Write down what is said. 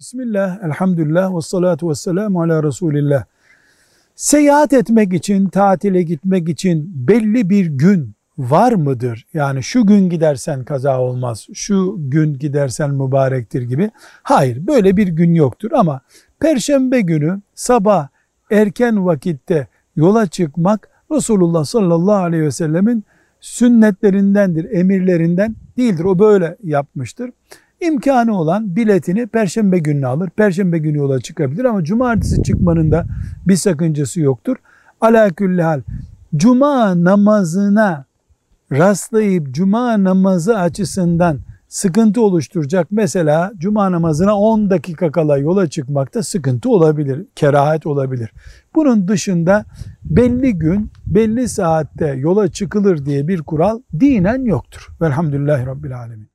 Bismillah, elhamdülillah ve salatu ve selamu ala Resulillah. Seyahat etmek için, tatile gitmek için belli bir gün var mıdır? Yani şu gün gidersen kaza olmaz, şu gün gidersen mübarektir gibi. Hayır, böyle bir gün yoktur ama Perşembe günü sabah erken vakitte yola çıkmak Resulullah sallallahu aleyhi ve sellemin sünnetlerindendir, emirlerinden değildir. O böyle yapmıştır. İmkanı olan biletini perşembe gününe alır. Perşembe günü yola çıkabilir ama cumartesi çıkmanın da bir sakıncası yoktur. Ala külli hal cuma namazına rastlayıp cuma namazı açısından sıkıntı oluşturacak mesela cuma namazına 10 dakika kala yola çıkmakta sıkıntı olabilir, kerahat olabilir. Bunun dışında belli gün, belli saatte yola çıkılır diye bir kural dinen yoktur. Velhamdülillahi Rabbil Alemin.